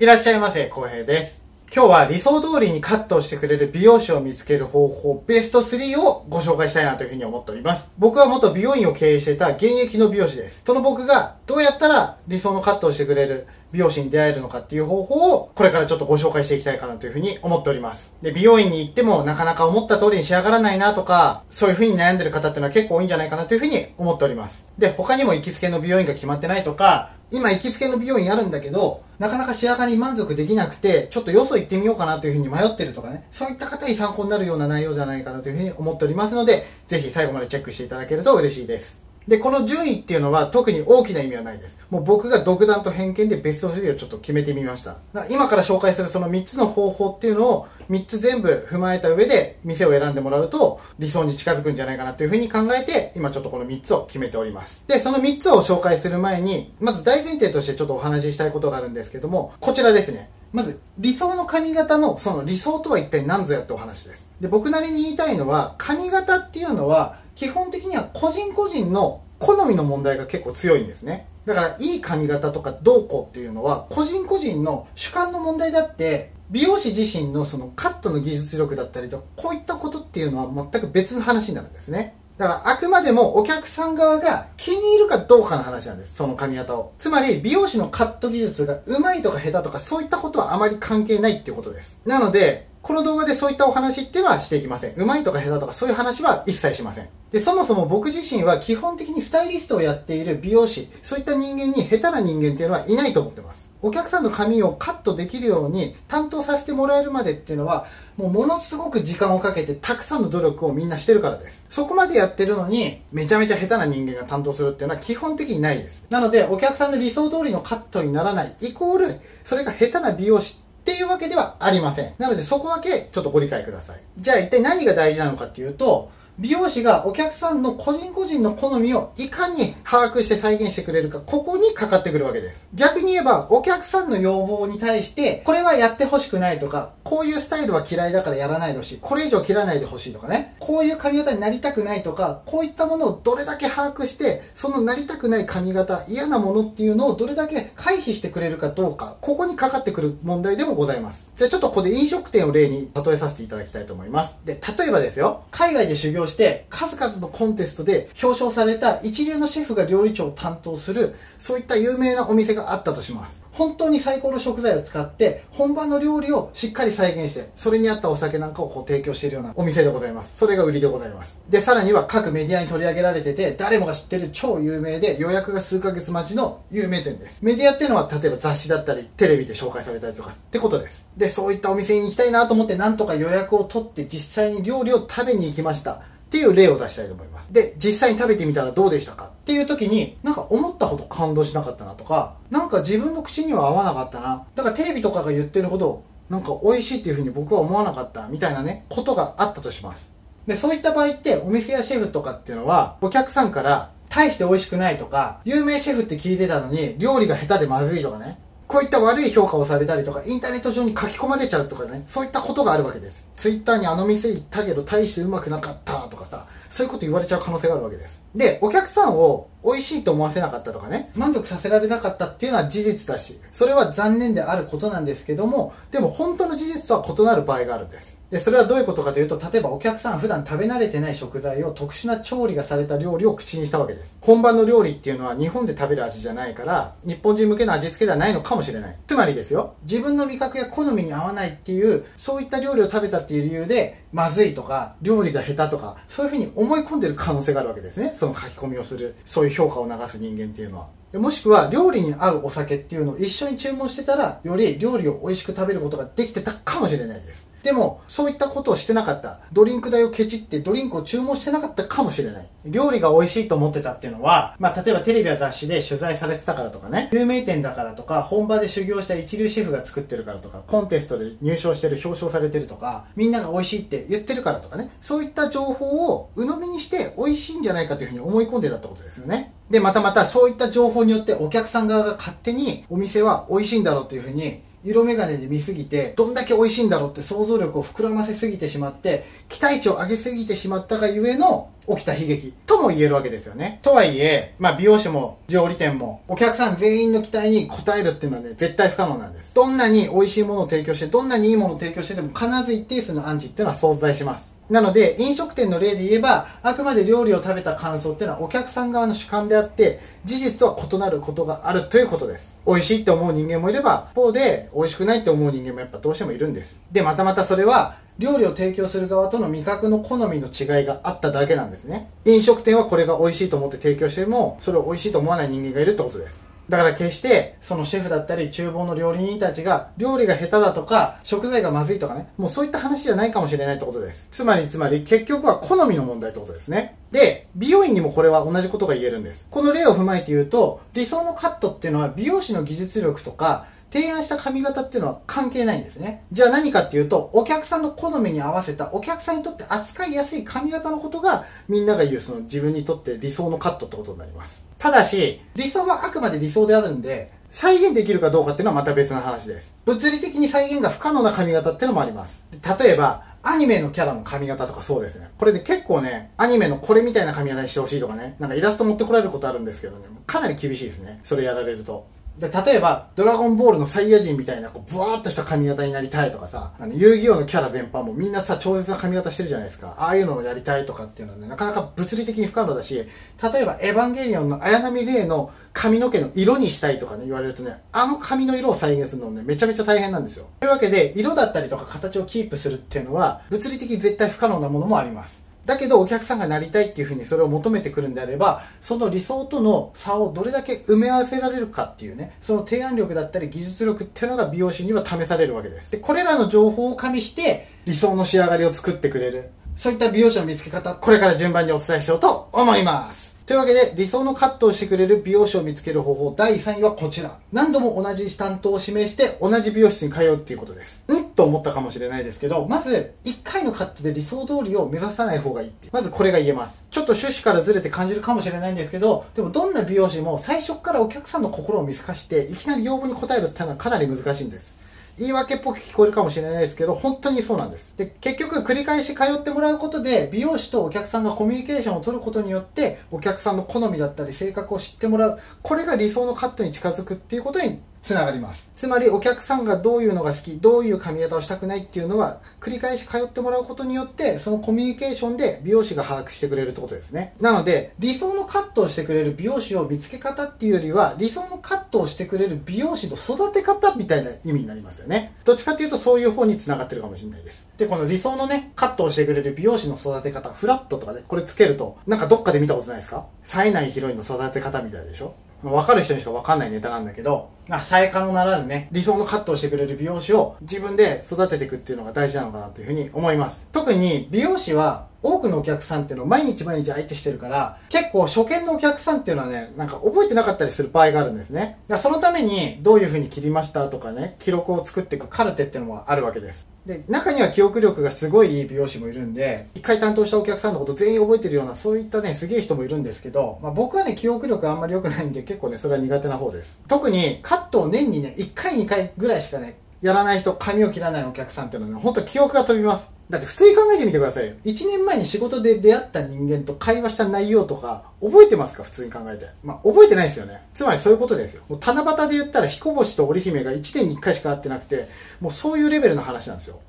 いらっしゃいませ、浩平です。今日は理想通りにカットをしてくれる美容師を見つける方法ベスト3をご紹介したいなというふうに思っております。僕は元美容院を経営していた現役の美容師です。その僕がどうやったら理想のカットをしてくれる美容師に出会えるのかっていう方法をこれからちょっとご紹介していきたいかなというふうに思っております。で、美容院に行ってもなかなか思った通りに仕上がらないなとか、そういうふうに悩んでる方っていうのは結構多いんじゃないかなというふうに思っております。で、他にも行きつけの美容院が決まってないとか、今行きつけの美容院あるんだけど、なかなか仕上がり満足できなくて、ちょっとよそ行ってみようかなというふうに迷ってるとかね、そういった方に参考になるような内容じゃないかなというふうに思っておりますので、ぜひ最後までチェックしていただけると嬉しいです。で、この順位っていうのは特に大きな意味はないです。もう僕が独断と偏見でベスト3をちょっと決めてみました。今から紹介するその3つの方法っていうのを3つ全部踏まえた上で店を選んでもらうと理想に近づくんじゃないかなというふうに考えて今ちょっとこの3つを決めております。で、その3つを紹介する前に、まず大前提としてちょっとお話ししたいことがあるんですけども、こちらですね。まず、理想の髪型のその理想とは一体何ぞやってお話です。で、僕なりに言いたいのは、髪型っていうのは基本的には個人個人の好みの問題が結構強いんですね。だから、いい髪型とかどうこうっていうのは、個人個人の主観の問題だって、美容師自身のそのカットの技術力だったりと、こういったことっていうのは全く別の話になるんですね。だから、あくまでもお客さん側が気に入るかどうかの話なんです。その髪型を。つまり、美容師のカット技術が上手いとか下手とか、そういったことはあまり関係ないっていうことです。なので、この動画でそういったお話っていうのはしていきません。上手いとか下手とかそういう話は一切しません。で、そもそも僕自身は基本的にスタイリストをやっている美容師、そういった人間に下手な人間っていうのはいないと思ってます。お客さんの髪をカットできるように担当させてもらえるまでっていうのは、もうものすごく時間をかけてたくさんの努力をみんなしてるからです。そこまでやってるのに、めちゃめちゃ下手な人間が担当するっていうのは基本的にないです。なので、お客さんの理想通りのカットにならない、イコール、それが下手な美容師っていうわけではありません。なのでそこだけちょっとご理解ください。じゃあ一体何が大事なのかっていうと、美容師がお客さんの個人個人の好みをいかに把握して再現してくれるか、ここにかかってくるわけです。逆に言えば、お客さんの要望に対して、これはやってほしくないとか、こういうスタイルは嫌いだからやらないでほしい。これ以上切らないでほしいとかね。こういう髪型になりたくないとか、こういったものをどれだけ把握して、そのなりたくない髪型、嫌なものっていうのをどれだけ回避してくれるかどうか、ここにかかってくる問題でもございます。じゃあちょっとここで飲食店を例に例えさせていただきたいと思います。で、例えばですよ、海外で修行して、数々のコンテストで表彰された一流のシェフが料理長を担当する、そういった有名なお店があったとします。本当に最高の食材を使って本場の料理をしっかり再現してそれに合ったお酒なんかをこう提供しているようなお店でございます。それが売りでございます。でさらには各メディアに取り上げられてて誰もが知ってる超有名で予約が数ヶ月待ちの有名店です。メディアっていうのは例えば雑誌だったりテレビで紹介されたりとかってことです。でそういったお店に行きたいなと思ってなんとか予約を取って実際に料理を食べに行きました。っていう例を出したいと思います。で、実際に食べてみたらどうでしたかっていう時に、なんか思ったほど感動しなかったなとか、なんか自分の口には合わなかったな。だからテレビとかが言ってるほど、なんか美味しいっていうふうに僕は思わなかったみたいなね、ことがあったとします。で、そういった場合って、お店やシェフとかっていうのは、お客さんから、大して美味しくないとか、有名シェフって聞いてたのに、料理が下手でまずいとかね、こういった悪い評価をされたりとか、インターネット上に書き込まれちゃうとかね、そういったことがあるわけです。ツイッターにあの店行ったけど大してうまくなかったとかさ、そういうこと言われちゃう可能性があるわけです。で、お客さんを美味しいと思わせなかったとかね、満足させられなかったっていうのは事実だし、それは残念であることなんですけども、でも本当の事実とは異なる場合があるんです。で、それはどういうことかというと、例えばお客さん普段食べ慣れてない食材を特殊な調理がされた料理を口にしたわけです。本場の料理っていうのは日本で食べる味じゃないから、日本人向けの味付けではないのかもしれない。つまりですよ、自分の味覚や好みに合わないっていう、そういった料理を食べたっていう理由で、まずいとか、料理が下手とか、そういうふうに思い込んでる可能性があるわけですね。その書き込みをする、そういう評価を流す人間っていうのは。もしくは料理に合うお酒っていうのを一緒に注文してたらより料理を美味しく食べることができてたかもしれないですでもそういったことをしてなかった。ドリンク代をケチってドリンクを注文してなかったかもしれない。料理が美味しいと思ってたっていうのは、まあ、例えばテレビや雑誌で取材されてたからとかね。有名店だからとか本場で修行した一流シェフが作ってるからとかコンテストで入賞してる表彰されてるとかみんなが美味しいって言ってるからとかね。そういった情報を鵜呑みにして美味しいんじゃないかというふうに思い込んでたってことですよね。で、またまたそういった情報によってお客さん側が勝手にお店は美味しいんだろうというふうに色眼鏡で見すぎてどんだけ美味しいんだろうって想像力を膨らませすぎてしまって期待値を上げすぎてしまったがゆえの起きた悲劇とも言えるわけですよね。とはいえ、まあ、美容師も料理店もお客さん全員の期待に応えるっていうのはね絶対不可能なんです。どんなに美味しいものを提供してどんなにいいものを提供してでも必ず一定数のアンチっていうのは存在します。なので、飲食店の例で言えば、あくまで料理を食べた感想っていうのはお客さん側の主観であって、事実とは異なることがあるということです。美味しいって思う人間もいれば、一方で美味しくないって思う人間もやっぱどうしてもいるんです。で、またまたそれは、料理を提供する側との味覚の好みの違いがあっただけなんですね。飲食店はこれが美味しいと思って提供しても、それを美味しいと思わない人間がいるってことです。だから決してそのシェフだったり厨房の料理人たちが料理が下手だとか食材がまずいとかねもうそういった話じゃないかもしれないってことです。つまりつまり結局は好みの問題ってことですね。で美容院にもこれは同じことが言えるんです。この例を踏まえて言うと理想のカットっていうのは美容師の技術力とか提案した髪型っていうのは関係ないんですね。じゃあ何かっていうと、お客さんの好みに合わせた、お客さんにとって扱いやすい髪型のことが、みんなが言うその自分にとって理想のカットってことになります。ただし、理想はあくまで理想であるんで、再現できるかどうかっていうのはまた別の話です。物理的に再現が不可能な髪型っていうのもあります。例えば、アニメのキャラの髪型とかそうですね。これで結構ね、アニメのこれみたいな髪型にしてほしいとかね、なんかイラスト持ってこられることあるんですけどね、かなり厳しいですね。それやられると。で、例えば、ドラゴンボールのサイヤ人みたいな、こう、ブワーっとした髪型になりたいとかさ、あの、遊戯王のキャラ全般もみんなさ、超絶な髪型してるじゃないですか。ああいうのをやりたいとかっていうのはね、なかなか物理的に不可能だし、例えば、エヴァンゲリオンの綾波レイの髪の毛の色にしたいとかね、言われるとね、あの髪の色を再現するのね、めちゃめちゃ大変なんですよ。というわけで、色だったりとか形をキープするっていうのは、物理的に絶対不可能なものもあります。だけどお客さんがなりたいっていうふうにそれを求めてくるんであればその理想との差をどれだけ埋め合わせられるかっていうねその提案力だったり技術力っていうのが美容師には試されるわけです。でこれらの情報を加味して理想の仕上がりを作ってくれる。そういった美容師の見つけ方これから順番にお伝えしようと思います。というわけで、理想のカットをしてくれる美容師を見つける方法第3位はこちら。何度も同じ担当を指名して同じ美容室に通うっていうことです。んと思ったかもしれないですけど、まず、1回のカットで理想通りを目指さない方がいいってまずこれが言えます。ちょっと趣旨からずれて感じるかもしれないんですけど、でもどんな美容師も最初からお客さんの心を見透かして、いきなり要望に応えるっていうのはかなり難しいんです。言い訳っぽく聞こえるかもしれないですけど、本当にそうなんです。で、結局繰り返し通ってもらうことで、美容師とお客さんがコミュニケーションを取ることによって、お客さんの好みだったり性格を知ってもらう。これが理想のカットに近づくっていうことにつながります。つまりお客さんがどういうのが好き、どういう髪型をしたくないっていうのは、繰り返し通ってもらうことによって、そのコミュニケーションで美容師が把握してくれるってことですね。なので、理想のカットをしてくれる美容師を見つけ方っていうよりは、理想のカットをしてくれる美容師の育て方みたいな意味になりますよね。どっちかっていうとそういう方につながってるかもしれないです。で、この理想のね、カットをしてくれる美容師の育て方、フラットとかね、これつけると、なんかどっかで見たことないですか？冴えないヒロインの育て方みたいでしょ？分かる人にしか分かんないネタなんだけど、まあ、さえかのならぬね、理想のカットをしてくれる美容師を自分で育てていくっていうのが大事なのかなというふうに思います。特に美容師は多くのお客さんっていうのを毎日毎日相手してるから、結構初見のお客さんっていうのはね、なんか覚えてなかったりする場合があるんですね。だからそのためにどういう風に切りましたとかね、記録を作っていくカルテっていうのもあるわけです。で、中には記憶力がすごいいい美容師もいるんで、一回担当したお客さんのこと全員覚えてるような、そういったね、すげえ人もいるんですけど、まあ僕はね、記憶力あんまり良くないんで、結構ね、それは苦手な方です。特にカットを年にね、1回2回ぐらいしかね、やらない人、髪を切らないお客さんっていうのはね、ほんと記憶が飛びます。だって普通に考えてみてくださいよ。1年前に仕事で出会った人間と会話した内容とか、覚えてますか？普通に考えて。まあ、覚えてないですよね。つまりそういうことですよ。もう七夕で言ったら彦星と織姫が1年に1回しか会ってなくて、もうそういうレベルの話なんですよ。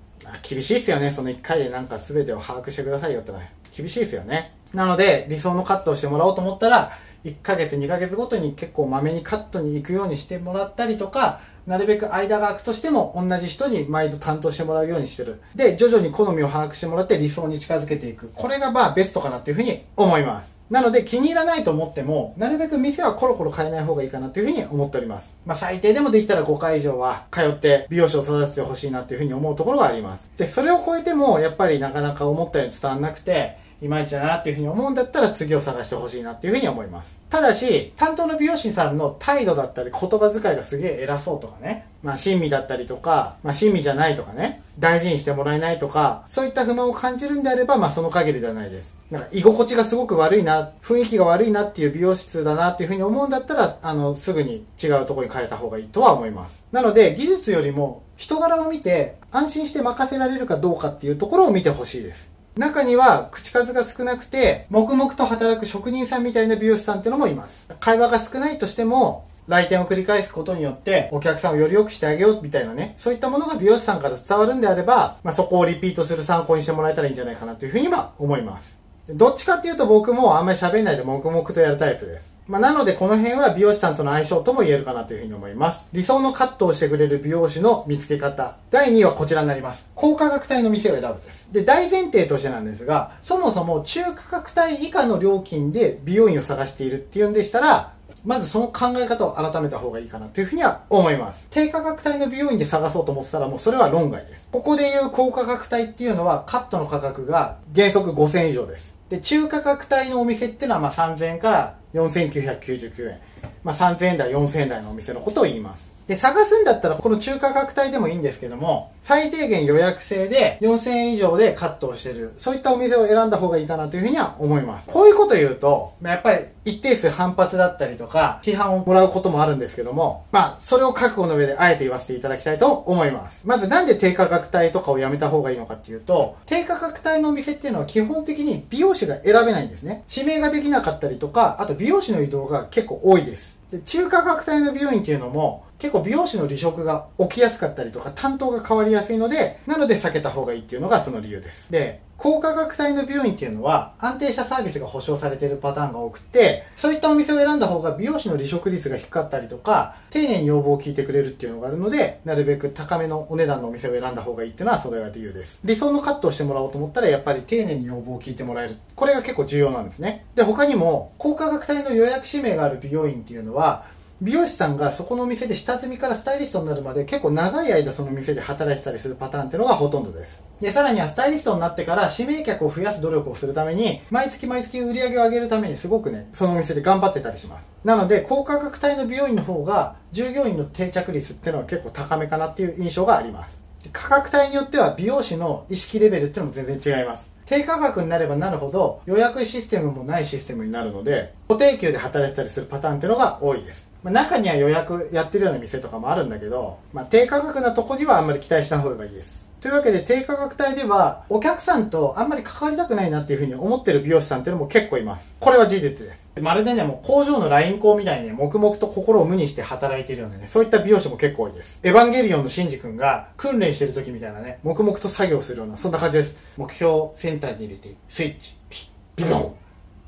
厳しいですよね。その1回でなんか全てを把握してくださいよってね。厳しいですよね。なので、理想のカットをしてもらおうと思ったら、1ヶ月2ヶ月ごとに結構まめにカットに行くようにしてもらったりとかなるべく間が空くとしても同じ人に毎度担当してもらうようにしてるで徐々に好みを把握してもらって理想に近づけていくこれがまあベストかなっていうふうに思いますなので気に入らないと思っても、なるべく店はコロコロ変えない方がいいかなというふうに思っております。まあ最低でもできたら5回以上は通って美容師を育ててほしいなというふうに思うところはあります。で、それを超えてもやっぱりなかなか思ったように伝わんなくて、いまいちだなっていうふうに思うんだったら次を探してほしいなっていうふうに思います。ただし、担当の美容師さんの態度だったり言葉遣いがすげえ偉そうとかね、まあ親身だったりとか、まあ親身じゃないとかね、大事にしてもらえないとか、そういった不満を感じるんであれば、まあその限りではないです。なんか居心地がすごく悪いな、雰囲気が悪いなっていう美容室だなっていうふうに思うんだったら、あの、すぐに違うところに変えた方がいいとは思います。なので、技術よりも人柄を見て安心して任せられるかどうかっていうところを見てほしいです。中には口数が少なくて黙々と働く職人さんみたいな美容師さんってのもいます。会話が少ないとしても来店を繰り返すことによってお客さんをより良くしてあげようみたいなねそういったものが美容師さんから伝わるんであれば、まあ、そこをリピートする参考にしてもらえたらいいんじゃないかなというふうには思います。どっちかっていうと僕もあんまり喋んないで黙々とやるタイプです。まあ、なのでこの辺は美容師さんとの相性とも言えるかなというふうに思います。理想のカットをしてくれる美容師の見つけ方。第2位はこちらになります。高価格帯の店を選ぶです。で、大前提としてなんですが、そもそも中価格帯以下の料金で美容院を探しているっていうんでしたら、まずその考え方を改めた方がいいかなというふうには思います。低価格帯の美容院で探そうと思ってたらもうそれは論外です。ここでいう高価格帯っていうのはカットの価格が原則5000以上です。で、中価格帯のお店っていうのはまあ3000円から4999円。まあ、3000円台、4000円台のお店のことを言います。で、探すんだったらこの中価格帯でもいいんですけども、最低限予約制で4000円以上でカットをしてる、そういったお店を選んだ方がいいかなというふうには思います。こういうこと言うとま、やっぱり一定数反発だったりとか、批判をもらうこともあるんですけども、まあ、それを覚悟の上であえて言わせていただきたいと思います。まずなんで低価格帯とかをやめた方がいいのかっていうと、低価格帯のお店っていうのは基本的に美容師が選べないんですね。指名ができなかったりとか、あと美容師の移動が結構多いです。で中価格帯の美容院っていうのも結構美容師の離職が起きやすかったりとか担当が変わりやすいのでなので避けた方がいいっていうのがその理由です。で高価格帯の美容院っていうのは安定したサービスが保証されているパターンが多くてそういったお店を選んだ方が美容師の離職率が低かったりとか丁寧に要望を聞いてくれるっていうのがあるのでなるべく高めのお値段のお店を選んだ方がいいっていうのはそれが理由です。理想のカットをしてもらおうと思ったらやっぱり丁寧に要望を聞いてもらえる。これが結構重要なんですね。で他にも高価格帯の予約指名がある美容院っていうのは美容師さんがそこのお店で下積みからスタイリストになるまで結構長い間その店で働いてたりするパターンっていうのがほとんどです。でさらにはスタイリストになってから指名客を増やす努力をするために毎月毎月売り上げを上げるためにすごくねそのお店で頑張ってたりします。なので高価格帯の美容院の方が従業員の定着率っていうのは結構高めかなっていう印象があります。価格帯によっては美容師の意識レベルっていうのも全然違います。低価格になればなるほど予約システムもないシステムになるので固定給で働いてたりするパターンっていうのが多いです。まあ、中には予約やってるような店とかもあるんだけど、まあ、低価格なとこにはあんまり期待した方がいいです。というわけで低価格帯ではお客さんとあんまり関わりたくないなっていうふうに思ってる美容師さんっていうのも結構います。これは事実です。まるでね、もう工場のライン工みたいにね、黙々と心を無にして働いているようなね、そういった美容師も結構多いです。エヴァンゲリオンのシンジ君が訓練してる時みたいなね、黙々と作業するような、そんな感じです。目標センターに入れて、スイッチ、ピッ、ビヨン。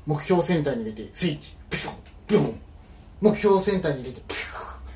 目標センターに入れて、スイッチ、ピヨン、ビヨン。目標センターに入れて、ピュー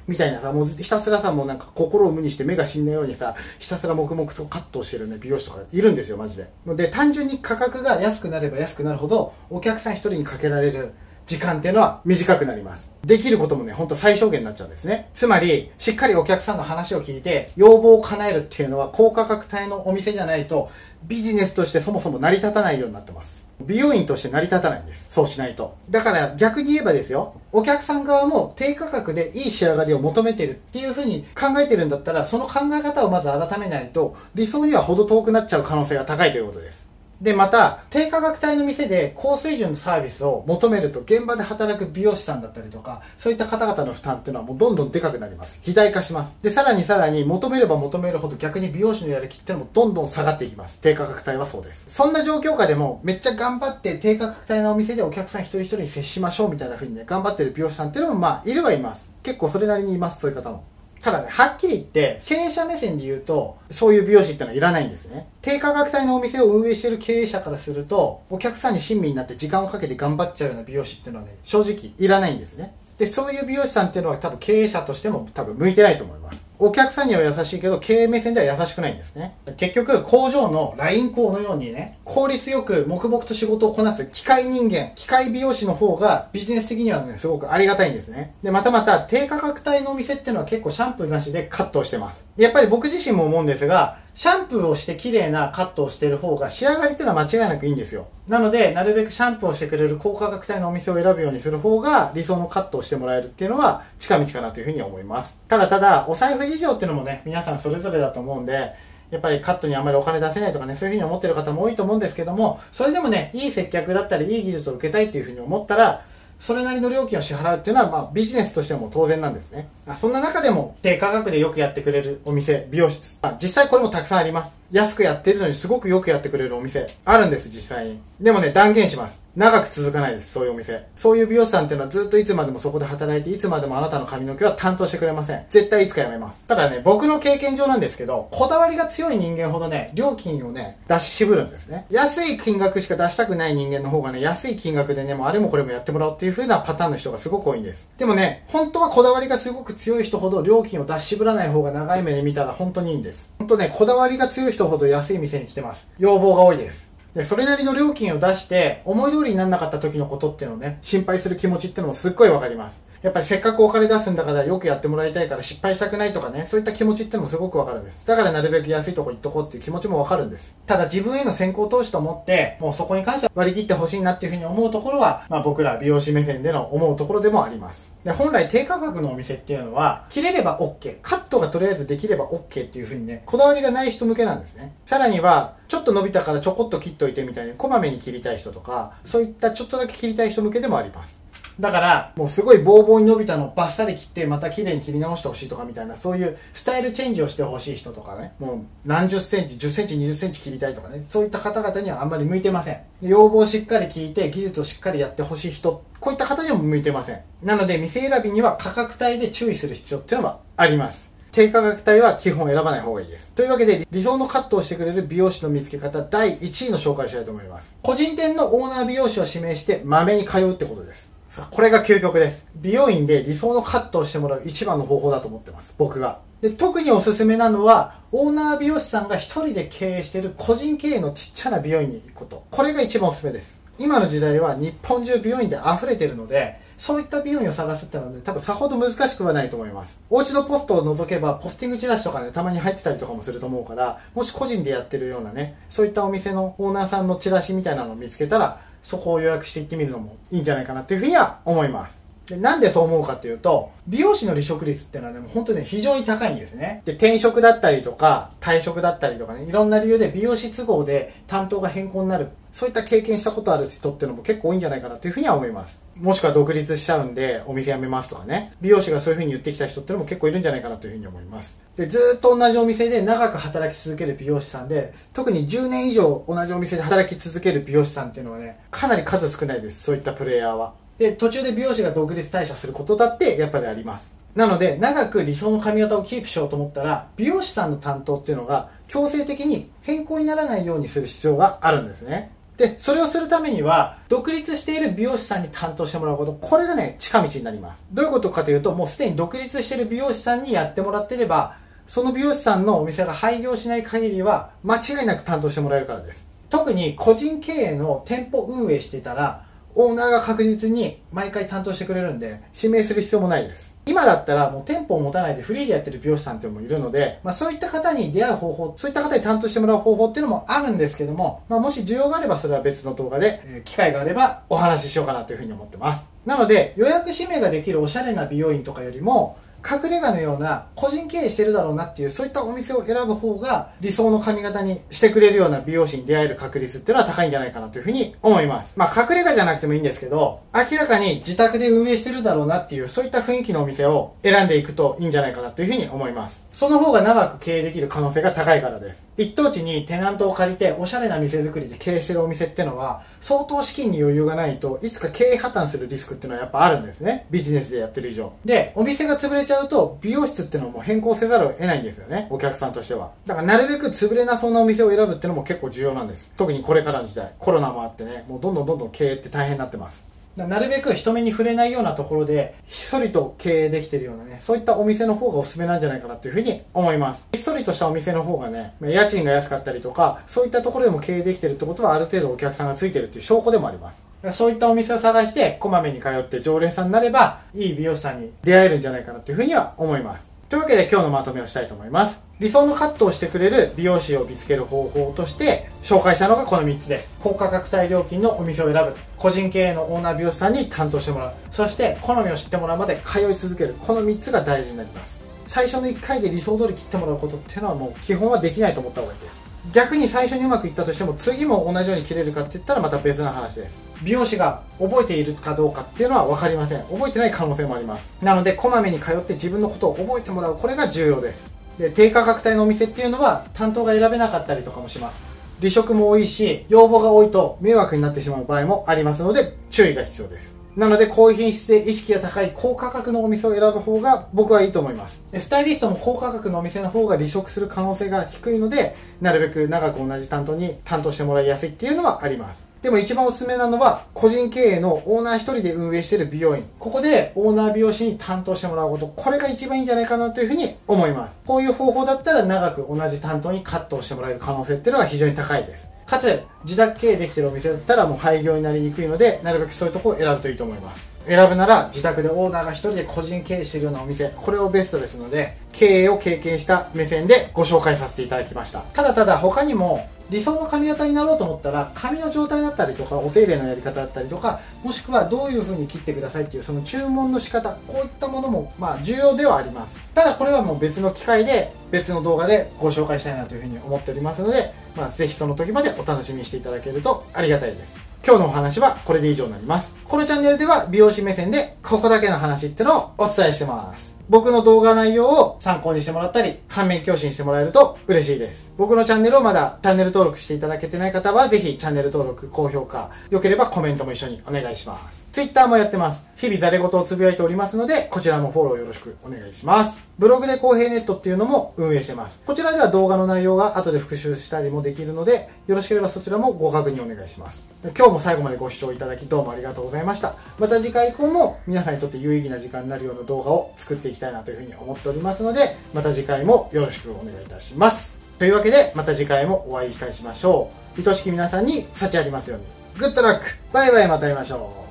みたいなさ、もうひたすらさ、もうなんか心を無にして目が死んだようにさ、ひたすら黙々とカットしてるね、美容師とかいるんですよ、マジで。で、単純に価格が安くなれば安くなるほど、お客さん一人にかけられる時間っていうのは短くなります。できることもね、ほんと最小限になっちゃうんですね。つまり、しっかりお客さんの話を聞いて、要望を叶えるっていうのは高価格帯のお店じゃないと、ビジネスとしてそもそも成り立たないようになってます。美容院として成り立たないんです。そうしないと。だから逆に言えばですよ、お客さん側も低価格でいい仕上がりを求めてるっていうふうに考えてるんだったら、その考え方をまず改めないと、理想には程遠くなっちゃう可能性が高いということです。で、また、低価格帯の店で高水準のサービスを求めると、現場で働く美容師さんだったりとか、そういった方々の負担っていうのはもうどんどんでかくなります。肥大化します。で、さらにさらに求めれば求めるほど逆に美容師のやる気っていうのもどんどん下がっていきます。低価格帯はそうです。そんな状況下でも、めっちゃ頑張って低価格帯のお店でお客さん一人一人に接しましょうみたいな風にね、頑張ってる美容師さんっていうのもまあ、いるはいます。結構それなりにいます、そういう方も。ただね、はっきり言って、経営者目線で言うと、そういう美容師ってのはいらないんですね。低価格帯のお店を運営している経営者からすると、お客さんに親身になって時間をかけて頑張っちゃうような美容師っていうのはね、正直いらないんですね。で、そういう美容師さんっていうのは多分経営者としても多分向いてないと思います。お客さんには優しいけど、経営目線では優しくないんですね。結局、工場のライン工のようにね、効率よく黙々と仕事をこなす機械人間、機械美容師の方がビジネス的にはね、すごくありがたいんですね。で、またまた、低価格帯のお店っていうのは結構シャンプーなしでカットをしてます。やっぱり僕自身も思うんですが、シャンプーをして綺麗なカットをしてる方が仕上がりっていうのは間違いなくいいんですよ。なので、なるべくシャンプーをしてくれる高価格帯のお店を選ぶようにする方が理想のカットをしてもらえるっていうのは近道かなというふうに思います。ただただ、お財布事情っていうのもね、皆さんそれぞれだと思うんで、やっぱりカットにあまりお金出せないとかね、そういうふうに思ってる方も多いと思うんですけども、それでもね、いい接客だったり、いい技術を受けたいっていうふうに思ったら、それなりの料金を支払うっていうのは、まあ、ビジネスとしても当然なんですね。そんな中でも、低価格でよくやってくれるお店、美容室。実際これもたくさんあります。安くやってるのにすごくよくやってくれるお店、あるんです、実際に。でもね、断言します。長く続かないです、そういうお店。そういう美容師さんっていうのはずっといつまでもそこで働いて、いつまでもあなたの髪の毛は担当してくれません。絶対いつか辞めます。ただね、僕の経験上なんですけど、こだわりが強い人間ほどね、料金をね、出し渋るんですね。安い金額しか出したくない人間の方がね、安い金額でね、もうあれもこれもやってもらおうっていう風なパターンの人がすごく多いんです。でもね、本当はこだわりがすごく強い人ほど料金を出し渋らない方が長い目で見たら本当にいいんです。本当ね、こだわりが強い人ほど安い店に来てます。要望が多いです。で、それなりの料金を出して、思い通りにならなかった時のことっていうのをね、心配する気持ちっていうのもすっごいわかります。やっぱりせっかくお金出すんだからよくやってもらいたいから失敗したくないとかね、そういった気持ちってのもすごくわかるんです。だからなるべく安いとこ行っとこうっていう気持ちもわかるんです。ただ自分への先行投資と思って、もうそこに関しては割り切ってほしいなっていうふうに思うところは、まあ僕ら美容師目線での思うところでもあります。で、本来低価格のお店っていうのは、切れれば OK、カットがとりあえずできれば OK っていう風にね、こだわりがない人向けなんですね。さらには、ちょっと伸びたからちょこっと切っといてみたいに、こまめに切りたい人とか、そういったちょっとだけ切りたい人向けでもあります。だから、もうすごいボーボーに伸びたのをバッサリ切って、また綺麗に切り直してほしいとかみたいな、そういうスタイルチェンジをしてほしい人とかね、もう何十センチ、10センチ、20センチ切りたいとかね、そういった方々にはあんまり向いてません。要望をしっかり聞いて、技術をしっかりやってほしい人、こういった方にも向いてません。なので、店選びには価格帯で注意する必要っていうのはあります。低価格帯は基本選ばない方がいいです。というわけで、理想のカットをしてくれる美容師の見つけ方第1位の紹介をしたいと思います。個人店のオーナー美容師を指名して、まめに通うってことです。さ、これが究極です。美容院で理想のカットをしてもらう一番の方法だと思ってます。僕が。で、特におすすめなのは、オーナー美容師さんが一人で経営している個人経営のちっちゃな美容院に行くこと。これが一番おすすめです。今の時代は日本中美容院で溢れてるので、そういった美容院を探すってのはね、多分さほど難しくはないと思います。お家のポストを除けば、ポスティングチラシとかね、たまに入ってたりとかもすると思うから、もし個人でやってるようなね、そういったお店のオーナーさんのチラシみたいなのを見つけたら、そこを予約していってみるのもいいんじゃないかなっていうふうには思います。でなんでそう思うかっていうと、美容師の離職率っていうのはで、も本当に、非常に高いんですね。で、転職だったりとか、退職だったりとかね、いろんな理由で美容師都合で担当が変更になる。そういった経験したことある人っていうのも結構多いんじゃないかなというふうには思います。もしくは独立しちゃうんで、お店辞めますとかね。美容師がそういうふうに言ってきた人ってのも結構いるんじゃないかなというふうに思います。で、ずっと同じお店で長く働き続ける美容師さんで、特に10年以上同じお店で働き続ける美容師さんっていうのはね、かなり数少ないです。そういったプレイヤーは。で、途中で美容師が独立退社することだってやっぱりあります。なので、長く理想の髪型をキープしようと思ったら、美容師さんの担当っていうのが強制的に変更にならないようにする必要があるんですね。で、それをするためには、独立している美容師さんに担当してもらうこと、これがね、近道になります。どういうことかというと、もうすでに独立している美容師さんにやってもらってれば、その美容師さんのお店が廃業しない限りは、間違いなく担当してもらえるからです。特に個人経営の店舗運営していたら、オーナーが確実に毎回担当してくれるんで、指名する必要もないです。今だったらもう店舗を持たないでフリーでやってる美容師さんっていうのもいるので、まあそういった方に出会う方法、そういった方に担当してもらう方法っていうのもあるんですけども、まあもし需要があればそれは別の動画で、えー、機会があればお話ししようかなというふうに思ってます。なので予約指名ができるおしゃれな美容院とかよりも、隠れ家のような個人経営してるだろうなっていうそういったお店を選ぶ方が理想の髪型にしてくれるような美容師に出会える確率っていうのは高いんじゃないかなというふうに思います。まあ隠れ家じゃなくてもいいんですけど、明らかに自宅で運営してるだろうなっていうそういった雰囲気のお店を選んでいくといいんじゃないかなというふうに思います。その方が長く経営できる可能性が高いからです。一等地にテナントを借りておしゃれな店作りで経営してるお店ってのは相当資金に余裕がないといつか経営破綻するリスクっていうのはやっぱあるんですね。ビジネスでやってる以上。で、お店が潰れちゃうと美容室っていうのも変更せざるを得ないんですよね。お客さんとしては。だからなるべく潰れなそうなお店を選ぶっていうのも結構重要なんです。特にこれからの時代。コロナもあってね、もうどんどんどんどん経営って大変になってます。なるべく人目に触れないようなところで、ひっそりと経営できてるようなね、そういったお店の方がおすすめなんじゃないかなというふうに思います。ひっそりとしたお店の方がね、家賃が安かったりとか、そういったところでも経営できてるってことはある程度お客さんがついてるっていう証拠でもあります。そういったお店を探して、こまめに通って常連さんになれば、いい美容師さんに出会えるんじゃないかなというふうには思います。というわけで今日のまとめをしたいと思います。理想のカットをしてくれる美容師を見つける方法として紹介したのがこの3つです。高価格帯料金のお店を選ぶ。個人経営のオーナー美容師さんに担当してもらう。そして好みを知ってもらうまで通い続ける。この3つが大事になります。最初の1回で理想通り切ってもらうことっていうのはもう基本はできないと思った方がいいです。逆に最初にうまくいったとしても次も同じように切れるかって言ったらまた別な話です。美容師が覚えているかどうかっていうのは分かりません。覚えてない可能性もあります。なのでこまめに通って自分のことを覚えてもらう。これが重要です。で低価格帯のお店っていうのは担当が選べなかったりとかもします。離職も多いし要望が多いと迷惑になってしまう場合もありますので注意が必要です。なので高品質で意識が高い高価格のお店を選ぶ方が僕はいいと思いますスタイリストも高価格のお店の方が離職する可能性が低いのでなるべく長く同じ担当に担当してもらいやすいっていうのはありますでも一番おすすめなのは、個人経営のオーナー一人で運営している美容院。ここでオーナー美容師に担当してもらうこと。これが一番いいんじゃないかなというふうに思います。こういう方法だったら長く同じ担当にカットをしてもらえる可能性っていうのは非常に高いです。かつ、自宅経営できてるお店だったらもう廃業になりにくいので、なるべくそういうとこを選ぶといいと思います。選ぶなら自宅でオーナーが一人で個人経営しているようなお店、これをベストですので、経営を経験した目線でご紹介させていただきました。ただただ他にも理想の髪型になろうと思ったら髪の状態だったりとかお手入れのやり方だったりとかもしくはどういう風に切ってくださいっていうその注文の仕方こういったものもまあ重要ではありますただこれはもう別の機会で別の動画でご紹介したいなという風に思っておりますので、まあ、ぜひその時までお楽しみにしていただけるとありがたいです今日のお話はこれで以上になりますこのチャンネルでは美容師目線でここだけの話ってのをお伝えしてます僕の動画内容を参考にしてもらったり、反面教師にしてもらえると嬉しいです。僕のチャンネルをまだチャンネル登録していただけてない方は、ぜひチャンネル登録、高評価、良ければコメントも一緒にお願いします。Twitter もやってます。日々ザレ言をつぶやいておりますので、こちらもフォローよろしくお願いします。ブログで公平ネットっていうのも運営してます。こちらでは動画の内容が後で復習したりもできるので、よろしければそちらもご確認お願いします。今日も最後までご視聴いただきどうもありがとうございました。また次回以降も皆さんにとって有意義な時間になるような動画を作っていきたいなというふうに思っておりますので、また次回もよろしくお願いいたします。というわけで、また次回もお会いいたしましょう。愛しき皆さんに幸ありますように。グッドラックバイバイまた会いましょう